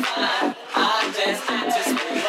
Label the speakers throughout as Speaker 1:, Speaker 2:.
Speaker 1: I, I just, I just.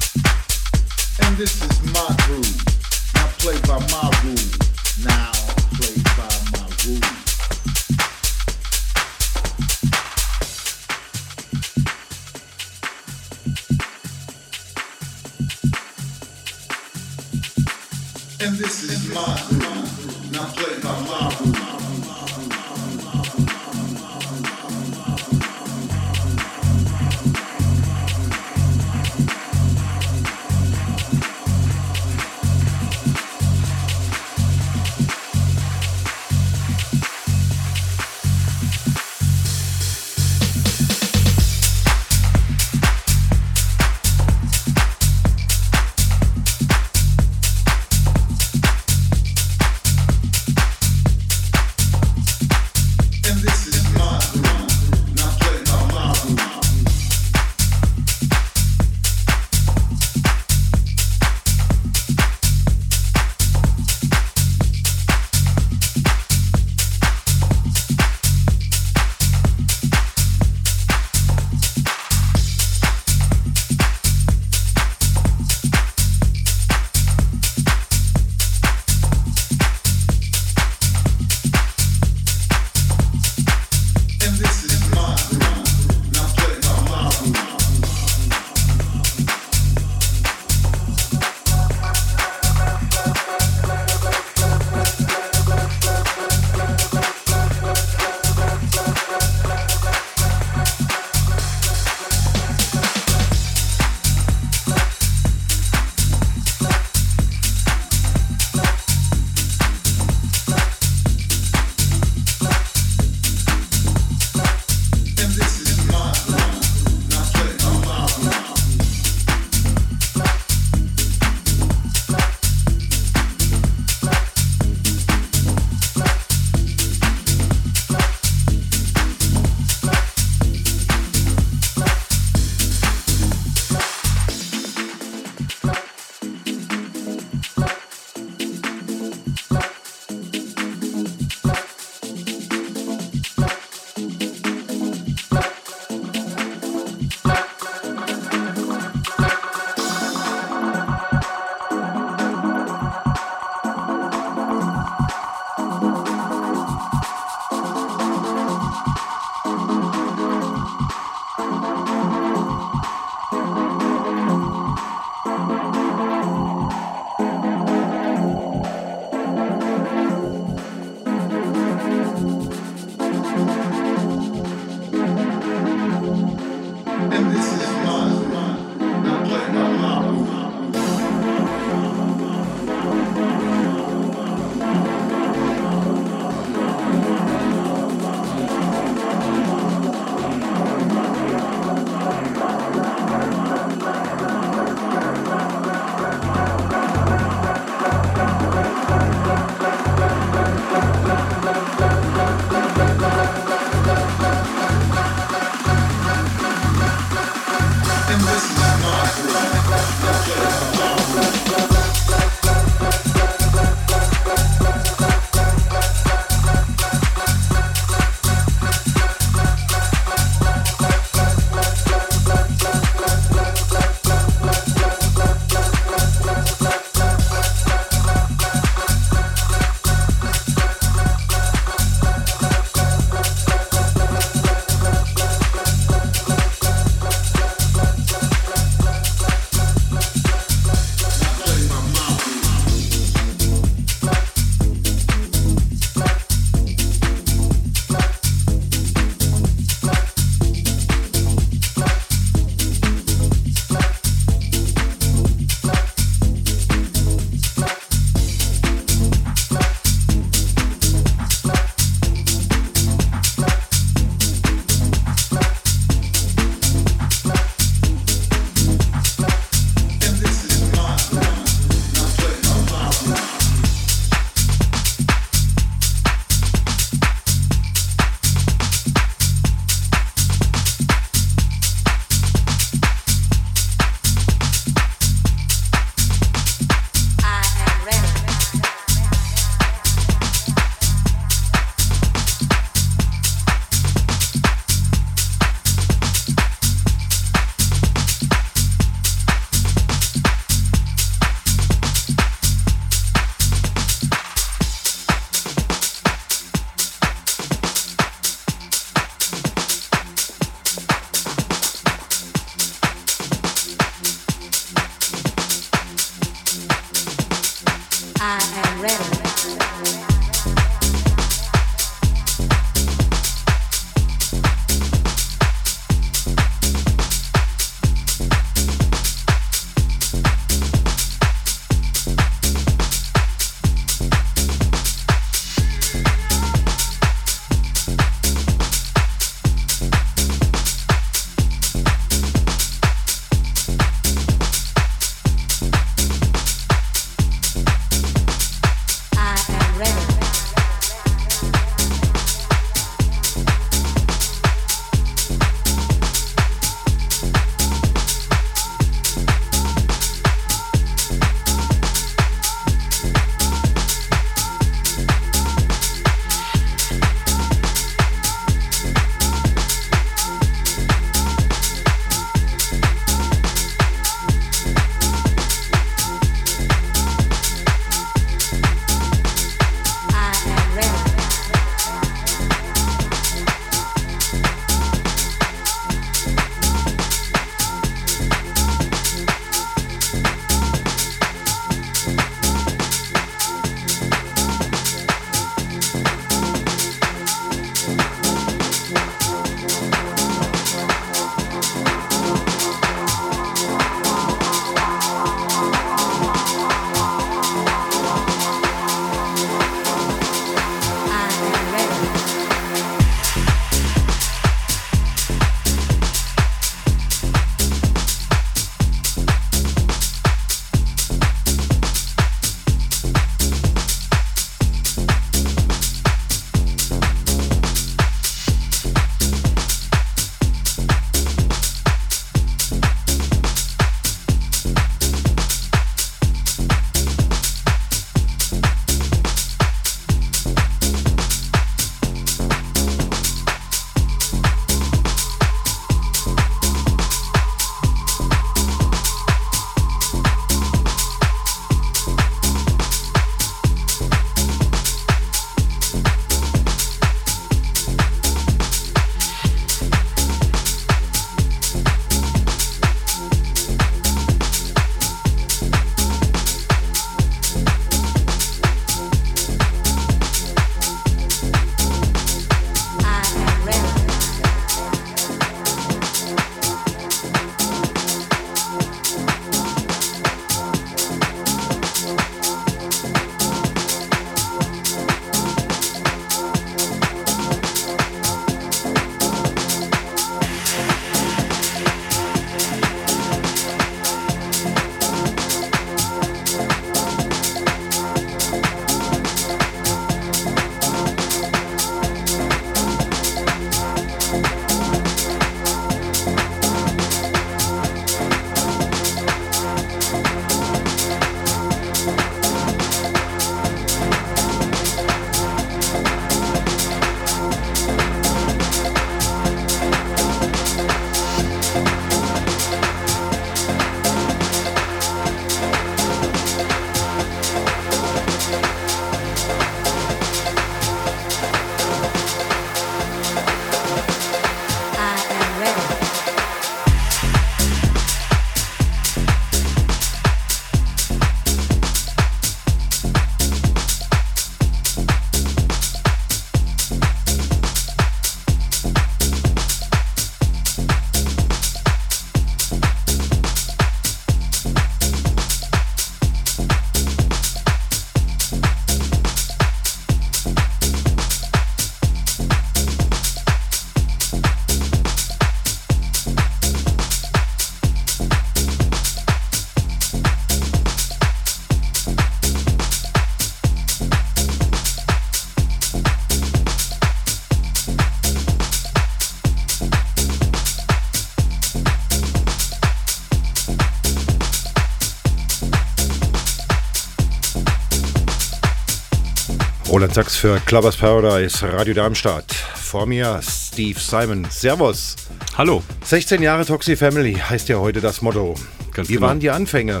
Speaker 1: Roland Sachs für Clubbers Paradise, Radio Darmstadt. Vor mir Steve Simon. Servus.
Speaker 2: Hallo.
Speaker 1: 16 Jahre Toxi Family heißt ja heute das Motto.
Speaker 2: Ganz
Speaker 1: Wie
Speaker 2: genau.
Speaker 1: waren die Anfänge?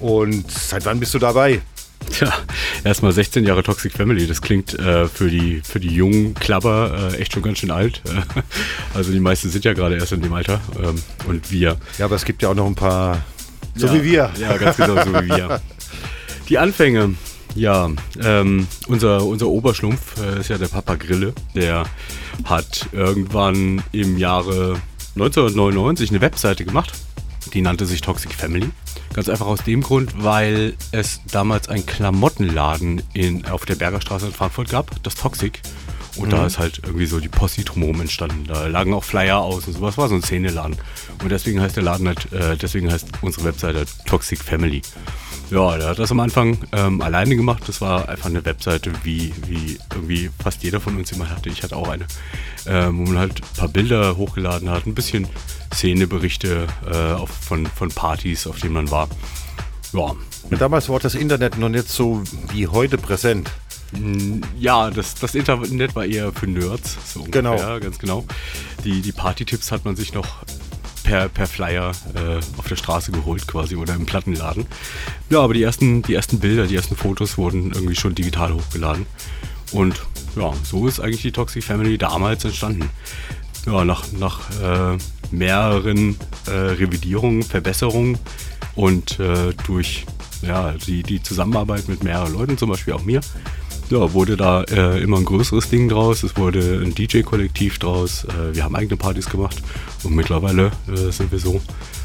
Speaker 1: Und seit wann bist du dabei?
Speaker 2: Tja, erstmal 16 Jahre Toxic Family. Das klingt äh, für, die, für die jungen Klapper äh, echt schon ganz schön alt. Also die meisten sind ja gerade erst in dem Alter. Ähm, und wir.
Speaker 1: Ja, aber es gibt ja auch noch ein paar, so
Speaker 2: ja,
Speaker 1: wie wir.
Speaker 2: Ja, ganz genau, so wie wir. Die Anfänge. Ja, ähm, unser, unser Oberschlumpf äh, ist ja der Papa Grille. Der hat irgendwann im Jahre 1999 eine Webseite gemacht. Die nannte sich Toxic Family. Ganz einfach aus dem Grund, weil es damals einen Klamottenladen in, auf der Bergerstraße in Frankfurt gab, das Toxic. Und da ist halt irgendwie so die Posse drumherum entstanden. Da lagen auch Flyer aus und sowas. War so ein Szeneladen. Und deswegen heißt der Laden halt, äh, deswegen heißt unsere Webseite Toxic Family. Ja, der hat das am Anfang ähm, alleine gemacht. Das war einfach eine Webseite, wie, wie irgendwie fast jeder von uns immer hatte. Ich hatte auch eine, ähm, wo man halt ein paar Bilder hochgeladen hat, ein bisschen Szeneberichte äh, auf, von, von Partys, auf denen man war. Ja,
Speaker 1: Und damals war das Internet noch nicht so wie heute präsent.
Speaker 2: Ja, das, das Internet war eher für Nerds. So
Speaker 1: Genau.
Speaker 2: ungefähr, ganz genau. Die, die Party-Tipps hat man sich noch per, per Flyer äh, auf der Straße geholt quasi oder im Plattenladen. Ja, aber die ersten, die ersten Bilder, die ersten Fotos wurden irgendwie schon digital hochgeladen. Und ja, so ist eigentlich die Toxic Family damals entstanden. Ja, nach, nach äh, mehreren äh, Revidierungen, Verbesserungen und äh, durch ja, die, die Zusammenarbeit mit mehreren Leuten, zum Beispiel auch mir, ja, wurde da äh, immer ein größeres Ding draus. Es wurde ein DJ-Kollektiv draus. Äh, wir haben eigene Partys gemacht und mittlerweile äh, sind wir so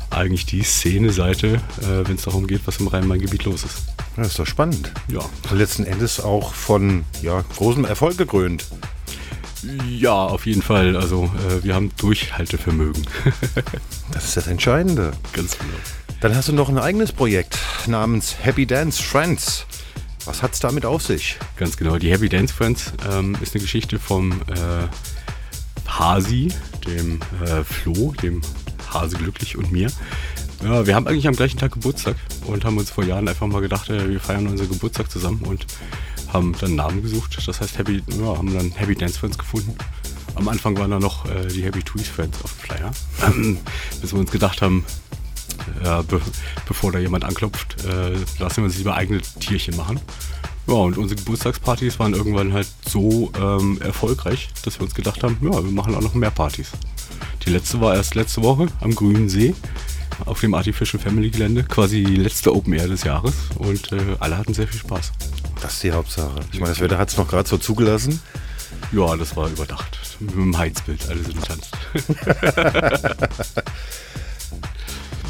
Speaker 2: eigentlich die Szene-Seite, äh, wenn es darum geht, was im Rhein-Main-Gebiet los ist.
Speaker 1: Das ist doch spannend.
Speaker 2: Ja.
Speaker 1: Und letzten Endes auch von ja, großem Erfolg gekrönt.
Speaker 2: Ja, auf jeden Fall. Also äh, wir haben Durchhaltevermögen.
Speaker 1: Das ist das Entscheidende.
Speaker 2: Ganz genau.
Speaker 1: Dann hast du noch ein eigenes Projekt namens Happy Dance Friends. Was hat's damit auf sich?
Speaker 2: Ganz genau. Die Happy Dance Friends ähm, ist eine Geschichte vom äh, Hasi, dem äh, Flo, dem Hase glücklich und mir. Ja, wir haben eigentlich am gleichen Tag Geburtstag und haben uns vor Jahren einfach mal gedacht, äh, wir feiern unseren Geburtstag zusammen und haben dann Namen gesucht. Das heißt, Happy, ja, haben dann Happy Dance Friends gefunden. Am Anfang waren da noch äh, die Happy Tweets Friends auf dem Flyer. Bis wir uns gedacht haben, ja, be bevor da jemand anklopft, äh, lassen wir uns lieber eigene Tierchen machen. Ja, und unsere Geburtstagspartys waren irgendwann halt so ähm, erfolgreich, dass wir uns gedacht haben, ja, wir machen auch noch mehr Partys. Die letzte war erst letzte Woche am Grünen See auf dem Artificial Family Gelände, quasi die letzte Open Air des Jahres und äh, alle hatten sehr viel Spaß.
Speaker 1: Das ist die Hauptsache. Ich meine, das Wetter hat es noch gerade so zugelassen.
Speaker 2: Ja, das war überdacht. Mit dem Heizbild, alle sind getanzt.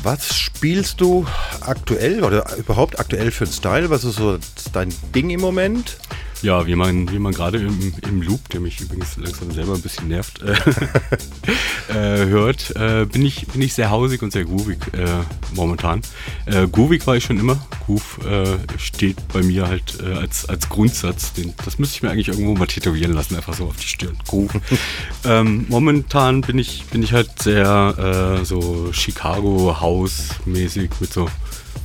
Speaker 1: Was spielst du aktuell oder überhaupt aktuell für einen Style? Was ist so dein Ding im Moment?
Speaker 2: Ja, wie man, wie man gerade im, im Loop, der mich übrigens langsam selber ein bisschen nervt, äh, äh, hört, äh, bin, ich, bin ich sehr hausig und sehr groovig äh, momentan. Äh, groovig war ich schon immer. Groove steht bei mir halt als, als Grundsatz. Den, das müsste ich mir eigentlich irgendwo mal tätowieren lassen, einfach so auf die Stirn. Groove. ähm, momentan bin ich, bin ich halt sehr so Chicago House mäßig mit so,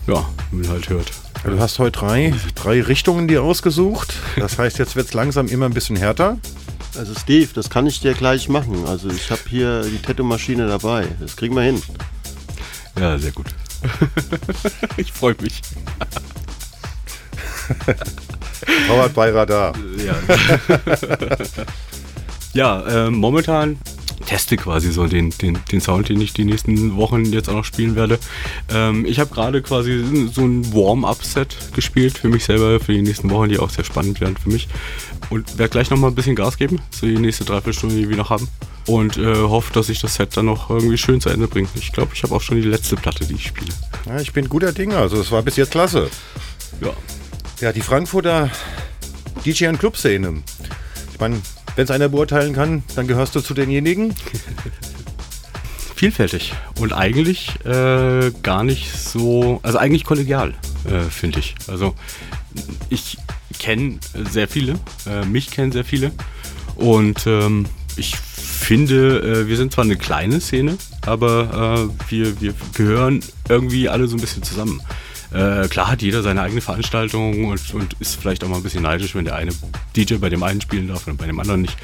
Speaker 2: ja, wie man halt hört.
Speaker 1: Du hast heute drei, drei Richtungen dir ausgesucht. Das heißt, jetzt wird es langsam immer ein bisschen härter.
Speaker 3: Also Steve, das kann ich dir gleich machen. Also ich habe hier die Tattoo-Maschine dabei. Das kriegen wir hin.
Speaker 2: Ja, sehr gut. ich freue mich.
Speaker 1: Howard bei Radar.
Speaker 2: Ja, ja äh, momentan teste quasi so den, den, den Sound, den ich die nächsten Wochen jetzt auch noch spielen werde. Ähm, ich habe gerade quasi so ein Warm-up-Set gespielt für mich selber, für die nächsten Wochen, die auch sehr spannend werden für mich. Und werde gleich noch mal ein bisschen Gas geben, so die nächste Dreiviertelstunde, die wir noch haben. Und äh, hoffe, dass ich das Set dann noch irgendwie schön zu Ende bringe. Ich glaube, ich habe auch schon die letzte Platte, die ich spiele.
Speaker 1: Ja, ich bin guter Dinge. Also es war bis jetzt klasse.
Speaker 2: Ja,
Speaker 1: Ja, die Frankfurter DJ- und Clubszene. Ich meine, wenn es einer beurteilen kann, dann gehörst du zu denjenigen.
Speaker 2: vielfältig und eigentlich äh, gar nicht so, also eigentlich kollegial, äh, finde ich. Also ich kenne sehr viele, äh, mich kennen sehr viele und ähm, ich finde, äh, wir sind zwar eine kleine Szene, aber äh, wir, wir gehören irgendwie alle so ein bisschen zusammen. Äh, klar hat jeder seine eigene Veranstaltung und, und ist vielleicht auch mal ein bisschen neidisch, wenn der eine DJ bei dem einen spielen darf und bei dem anderen nicht.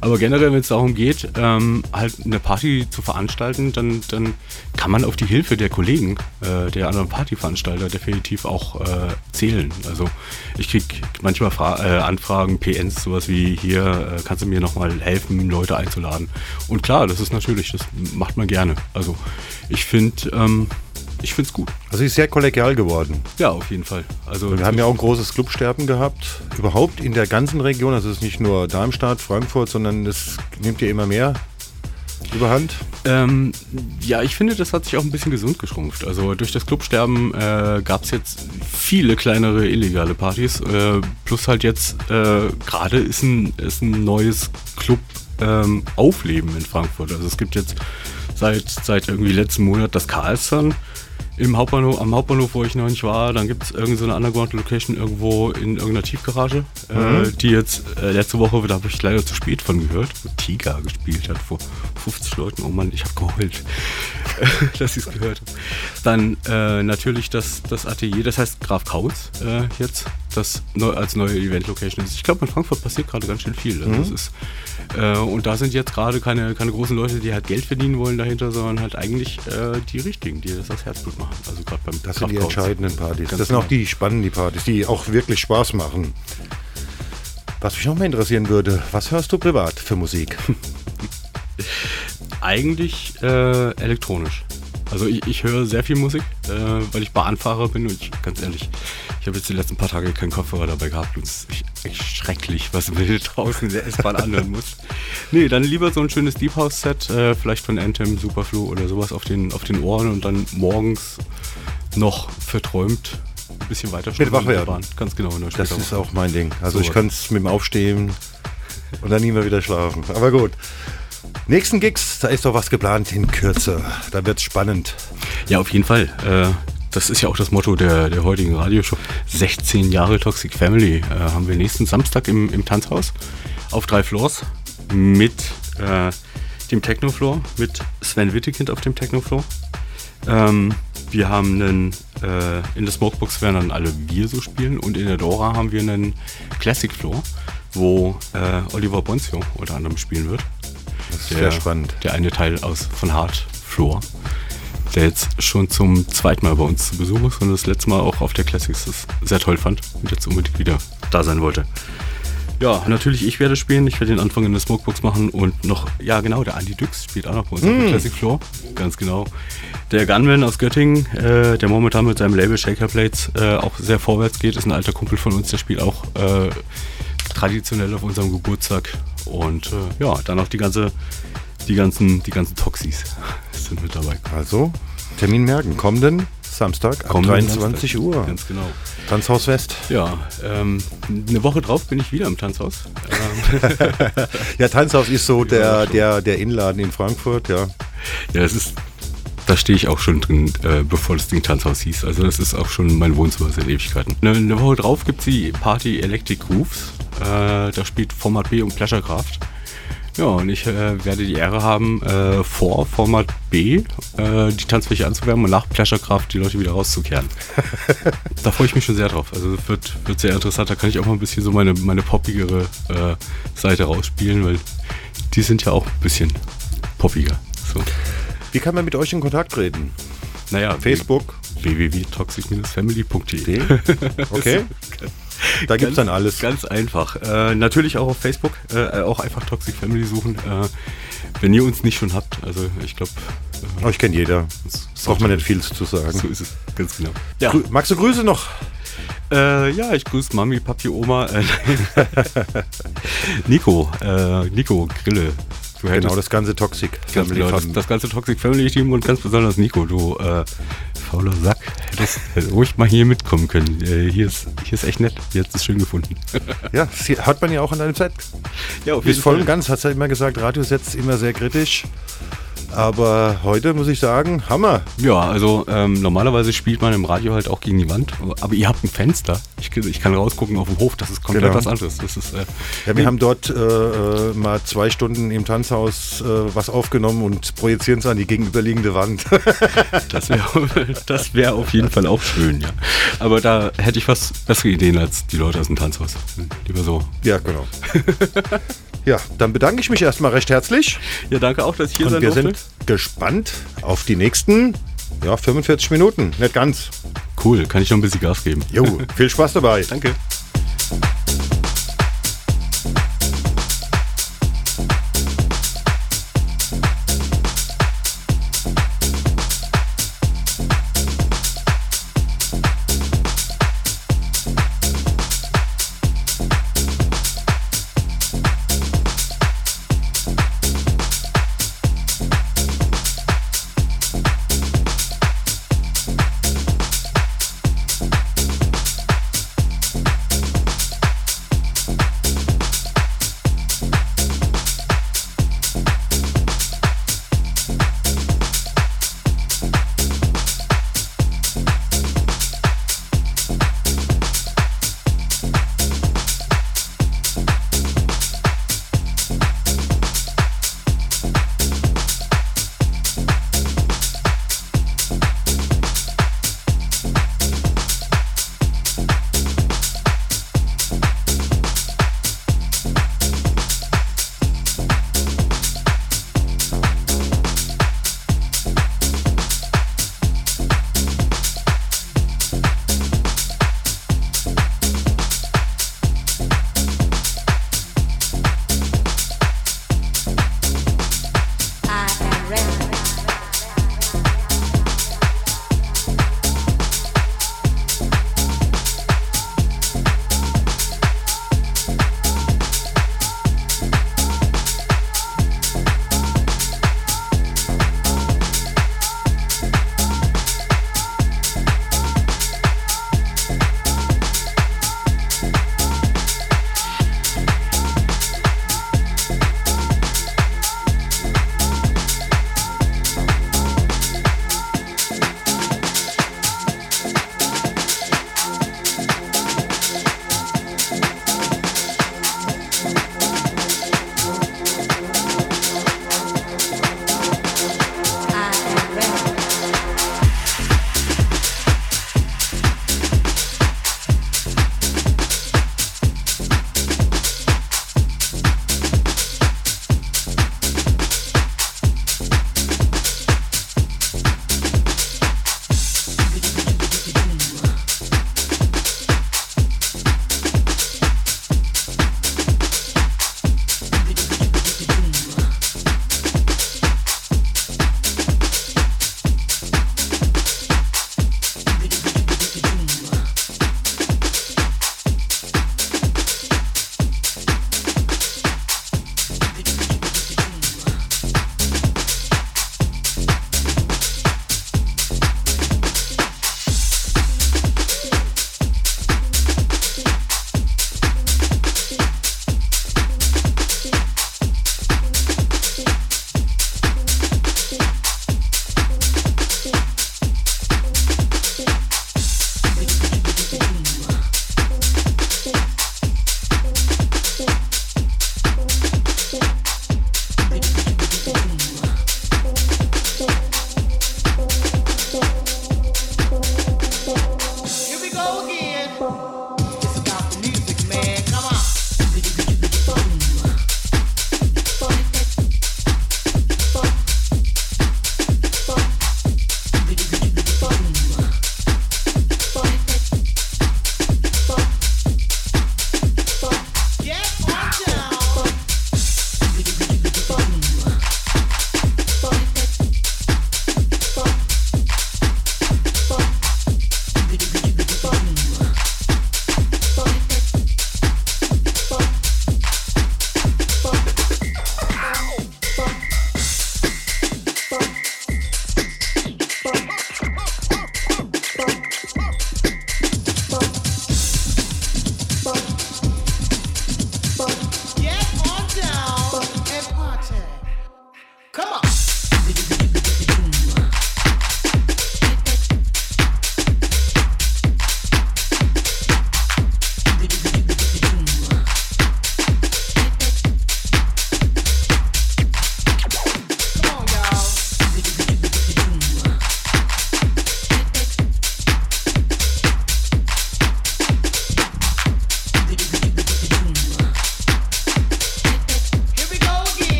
Speaker 2: Aber generell, wenn es darum geht, ähm, halt eine Party zu veranstalten, dann, dann kann man auf die Hilfe der Kollegen, äh, der anderen Partyveranstalter definitiv auch äh, zählen. Also ich kriege manchmal Fra äh, Anfragen, PNs, sowas wie hier, äh, kannst du mir nochmal helfen, Leute einzuladen. Und klar, das ist natürlich, das macht man gerne. Also ich finde, ähm, ich finde es gut.
Speaker 1: Also ist sehr kollegial geworden.
Speaker 2: Ja, auf jeden Fall. Also
Speaker 1: wir haben ja auch ein großes Clubsterben gehabt. Überhaupt in der ganzen Region. Also es ist nicht nur Darmstadt, Frankfurt, sondern es nimmt ja immer mehr überhand.
Speaker 2: Ähm, ja, ich finde, das hat sich auch ein bisschen gesund geschrumpft. Also durch das Clubsterben äh, gab es jetzt viele kleinere illegale Partys. Äh, plus halt jetzt äh, gerade ist ein, ist ein neues Club ähm, Aufleben in Frankfurt. Also es gibt jetzt seit, seit irgendwie letzten Monat das Karlsson im Hauptbahnhof, am Hauptbahnhof, wo ich noch nicht war, dann gibt es irgendeine so Underground-Location irgendwo in irgendeiner Tiefgarage, äh, mhm. äh, die jetzt äh, letzte Woche, da habe ich leider zu spät von gehört, Tiger gespielt hat vor 50 Leuten. Oh Mann, ich habe geheult, dass ich es gehört habe. Dann äh, natürlich das, das Atelier, das heißt Graf Kauz äh, jetzt, das neu, als neue Event-Location ist. Ich glaube, in Frankfurt passiert gerade ganz schön viel. Also mhm. ist, äh, und da sind jetzt gerade keine, keine großen Leute, die halt Geld verdienen wollen dahinter, sondern halt eigentlich die richtigen, die das als Herzblut machen.
Speaker 1: Also gerade beim Das sind die entscheidenden Partys. Ganz das sind genau. auch die spannenden Partys, die auch wirklich Spaß machen. Was mich noch mal interessieren würde, was hörst du privat für Musik?
Speaker 2: Eigentlich äh, elektronisch. Also ich, ich höre sehr viel Musik, äh, weil ich Bahnfahrer bin und ich, ganz ehrlich, ich habe jetzt die letzten paar Tage keinen Kopfhörer dabei gehabt und es ist echt schrecklich, was man hier draußen in der S-Bahn anhören muss. Nee, dann lieber so ein schönes Deep House Set, äh, vielleicht von Anthem, Superflu oder sowas auf den, auf den Ohren und dann morgens noch verträumt ein bisschen weiter
Speaker 1: Mit wach werden.
Speaker 2: Ganz genau.
Speaker 1: In das ist auch mein Ding. Also so ich kann es mit dem Aufstehen und dann nie mehr wieder schlafen. Aber gut. Nächsten Gigs, da ist doch was geplant in Kürze. Da wird es spannend.
Speaker 2: Ja, auf jeden Fall. Äh, das ist ja auch das Motto der, der heutigen Radioshow. 16 Jahre Toxic Family äh, haben wir nächsten Samstag im, im Tanzhaus auf drei Floors mit äh, dem Techno-Floor, mit Sven Wittekind auf dem Techno-Floor. Ähm, wir haben einen, äh, in der Smokebox werden dann alle wir so spielen und in der Dora haben wir einen Classic Floor, wo äh, Oliver Bonzio unter anderem spielen wird.
Speaker 1: Das ist der, sehr spannend.
Speaker 2: Der eine Teil aus von Hard Floor, der jetzt schon zum zweiten Mal bei uns zu Besuch ist und das letzte Mal auch auf der Classics das sehr toll fand und jetzt unbedingt wieder da sein wollte. Ja, natürlich, ich werde spielen. Ich werde den Anfang in der Smokebox machen und noch, ja genau, der Andy Dux spielt auch noch bei uns mm. auf der Classic Floor. Ganz genau. Der Gunman aus Göttingen, äh, der momentan mit seinem Label Shaker Plates äh, auch sehr vorwärts geht, ist ein alter Kumpel von uns, der spielt auch äh, traditionell auf unserem Geburtstag. Und äh, ja, dann auch die ganze, die ganzen, die ganzen Toxis sind mit dabei.
Speaker 1: Also, Termin merken, kommenden Samstag ab 23 Samstag. Uhr.
Speaker 2: Ganz genau.
Speaker 1: Tanzhaus West.
Speaker 2: Ja, ähm, eine Woche drauf bin ich wieder im Tanzhaus. Ähm.
Speaker 1: ja, Tanzhaus ist so der, der, der Inladen in Frankfurt, ja.
Speaker 2: Ja, es ist, da stehe ich auch schon drin, äh, bevor das Ding Tanzhaus hieß. Also das ist auch schon mein Wohnzimmer seit Ewigkeiten. Eine, eine Woche drauf gibt es die Party Electric Grooves. Äh, da spielt Format B und Pleasurecraft. Ja, und ich äh, werde die Ehre haben, äh, vor Format B äh, die Tanzfläche anzuwärmen und nach Pleasurecraft die Leute wieder rauszukehren. da freue ich mich schon sehr drauf. Also es wird, wird sehr interessant. Da kann ich auch mal ein bisschen so meine, meine poppigere äh, Seite rausspielen, weil die sind ja auch ein bisschen poppiger. So.
Speaker 1: Wie kann man mit euch in Kontakt treten?
Speaker 2: Naja, Facebook. www.toxic-family.de
Speaker 1: Okay. Da gibt es dann alles.
Speaker 2: Ganz einfach. Äh, natürlich auch auf Facebook, äh, auch einfach Toxic Family suchen. Äh, wenn ihr uns nicht schon habt, also ich glaube.
Speaker 1: Äh, Euch kennt jeder. Braucht man nicht viel zu sagen.
Speaker 2: So ist es, ganz genau.
Speaker 1: Ja. Magst du Grüße noch?
Speaker 2: Äh, ja, ich grüße Mami, Papi, Oma. Äh, Nico, Nico Grille.
Speaker 1: Du genau, das ganze Toxic
Speaker 2: Family genau, das, das, ganze Toxic Family Team und ganz besonders Nico, du fauler Sack. Hättest ruhig mal hier mitkommen können. Äh, hier, ist, hier ist echt nett. Hier hat es schön gefunden.
Speaker 1: ja, hat man ja auch an deinem Set. Ja, auf Bis voll und ganz, hat er immer gesagt, Radiosets immer sehr kritisch. Aber heute muss ich sagen, Hammer.
Speaker 2: Ja, also ähm, normalerweise spielt man im Radio halt auch gegen die Wand, aber ihr habt ein Fenster. Ich, ich kann rausgucken auf dem Hof, das ist komplett genau. was anderes. Das ist,
Speaker 1: äh, ja, wir haben dort äh, äh, mal zwei Stunden im Tanzhaus äh, was aufgenommen und projizieren es an die gegenüberliegende Wand.
Speaker 2: das wäre das wär auf jeden Fall auch schön, ja. Aber da hätte ich was bessere Ideen als die Leute aus dem Tanzhaus. Lieber so.
Speaker 1: Ja, genau. Ja, dann bedanke ich mich erstmal recht herzlich.
Speaker 2: Ja, danke auch, dass ich hier
Speaker 1: Und sein wir durfte. sind gespannt auf die nächsten ja, 45 Minuten. Nicht ganz.
Speaker 2: Cool, kann ich noch ein bisschen Gas geben.
Speaker 1: Jo, viel Spaß dabei.
Speaker 2: danke.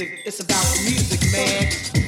Speaker 4: music, it's about the music, man.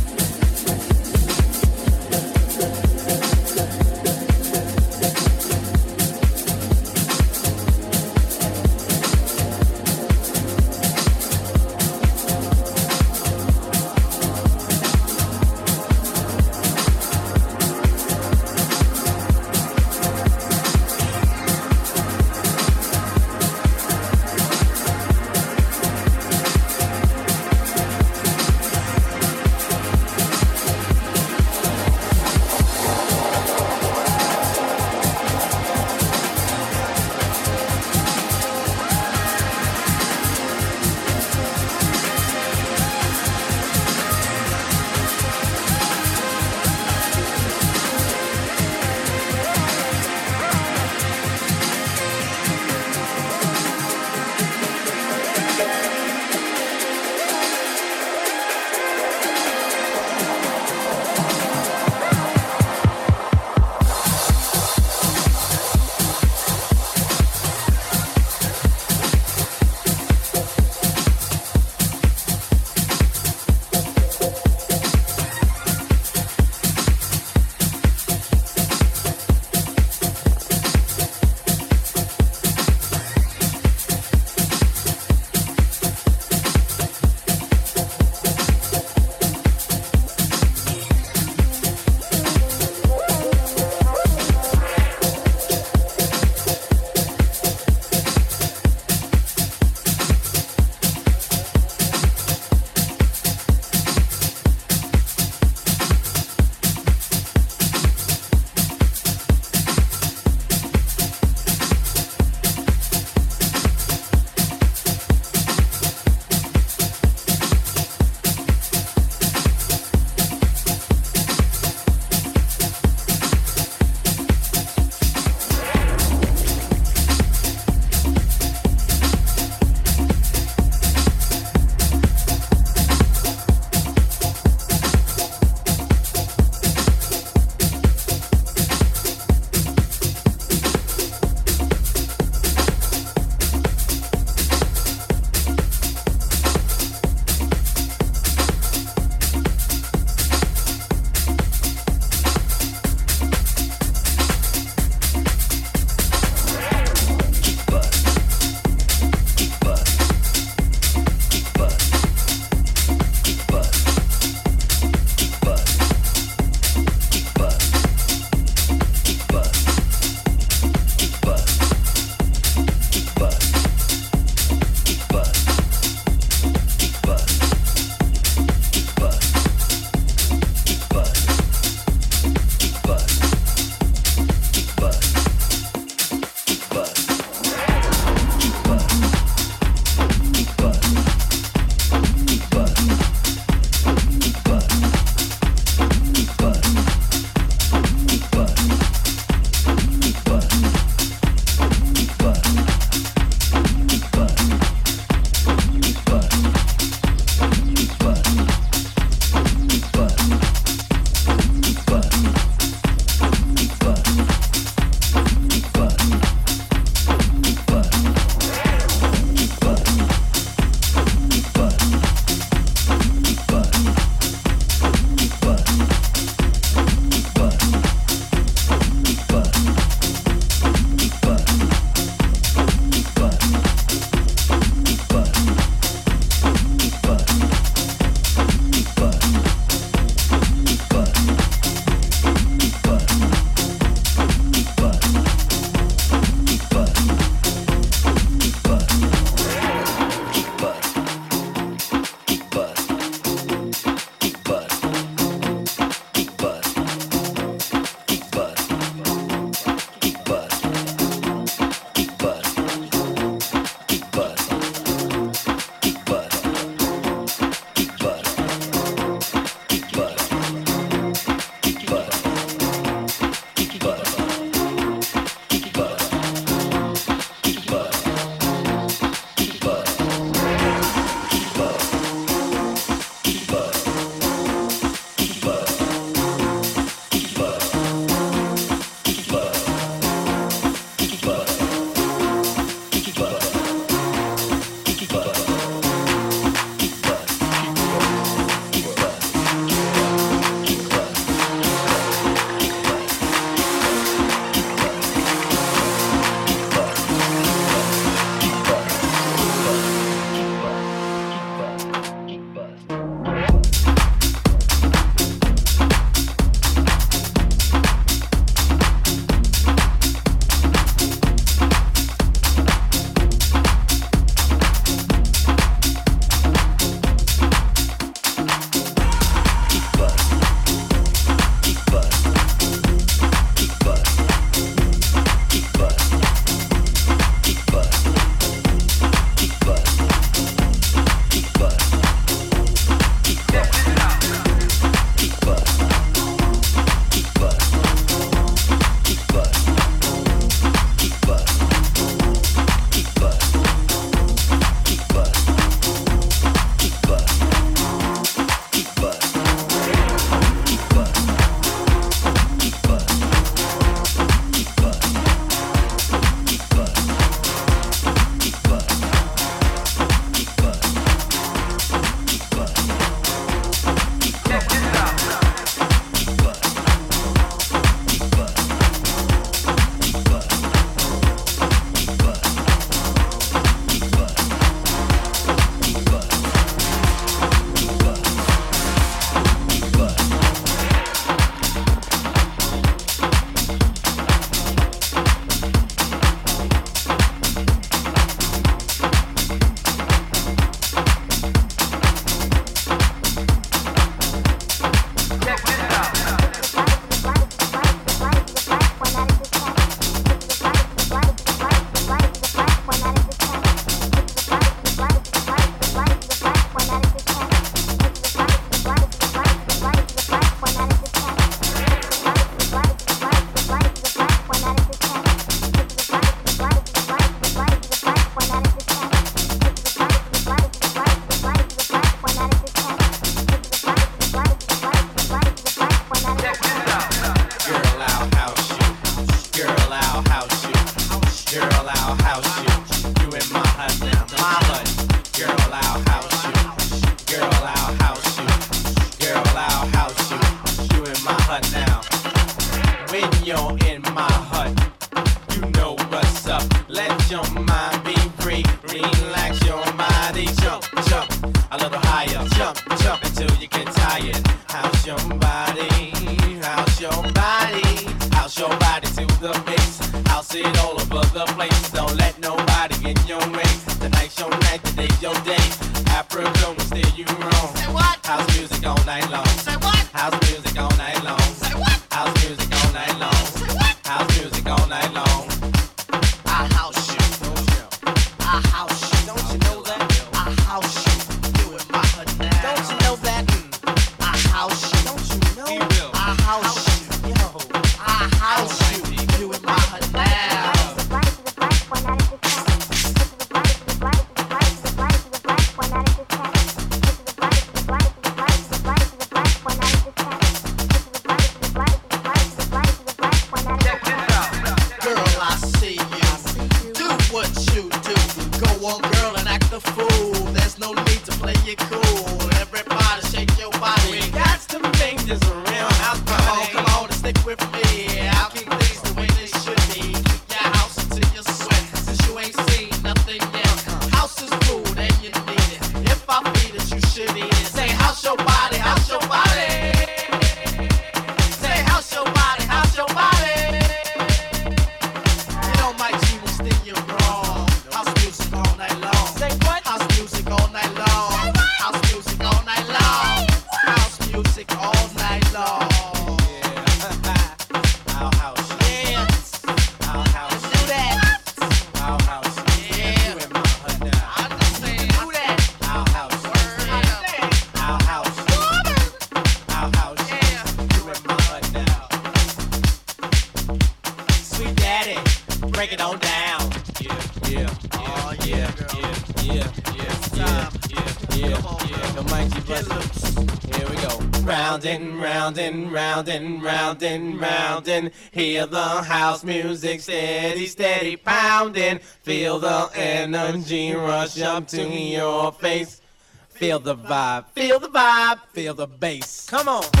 Speaker 4: Hear the house music steady, steady pounding. Feel the energy rush up to your face. Feel the vibe, feel the vibe, feel the bass. Come on.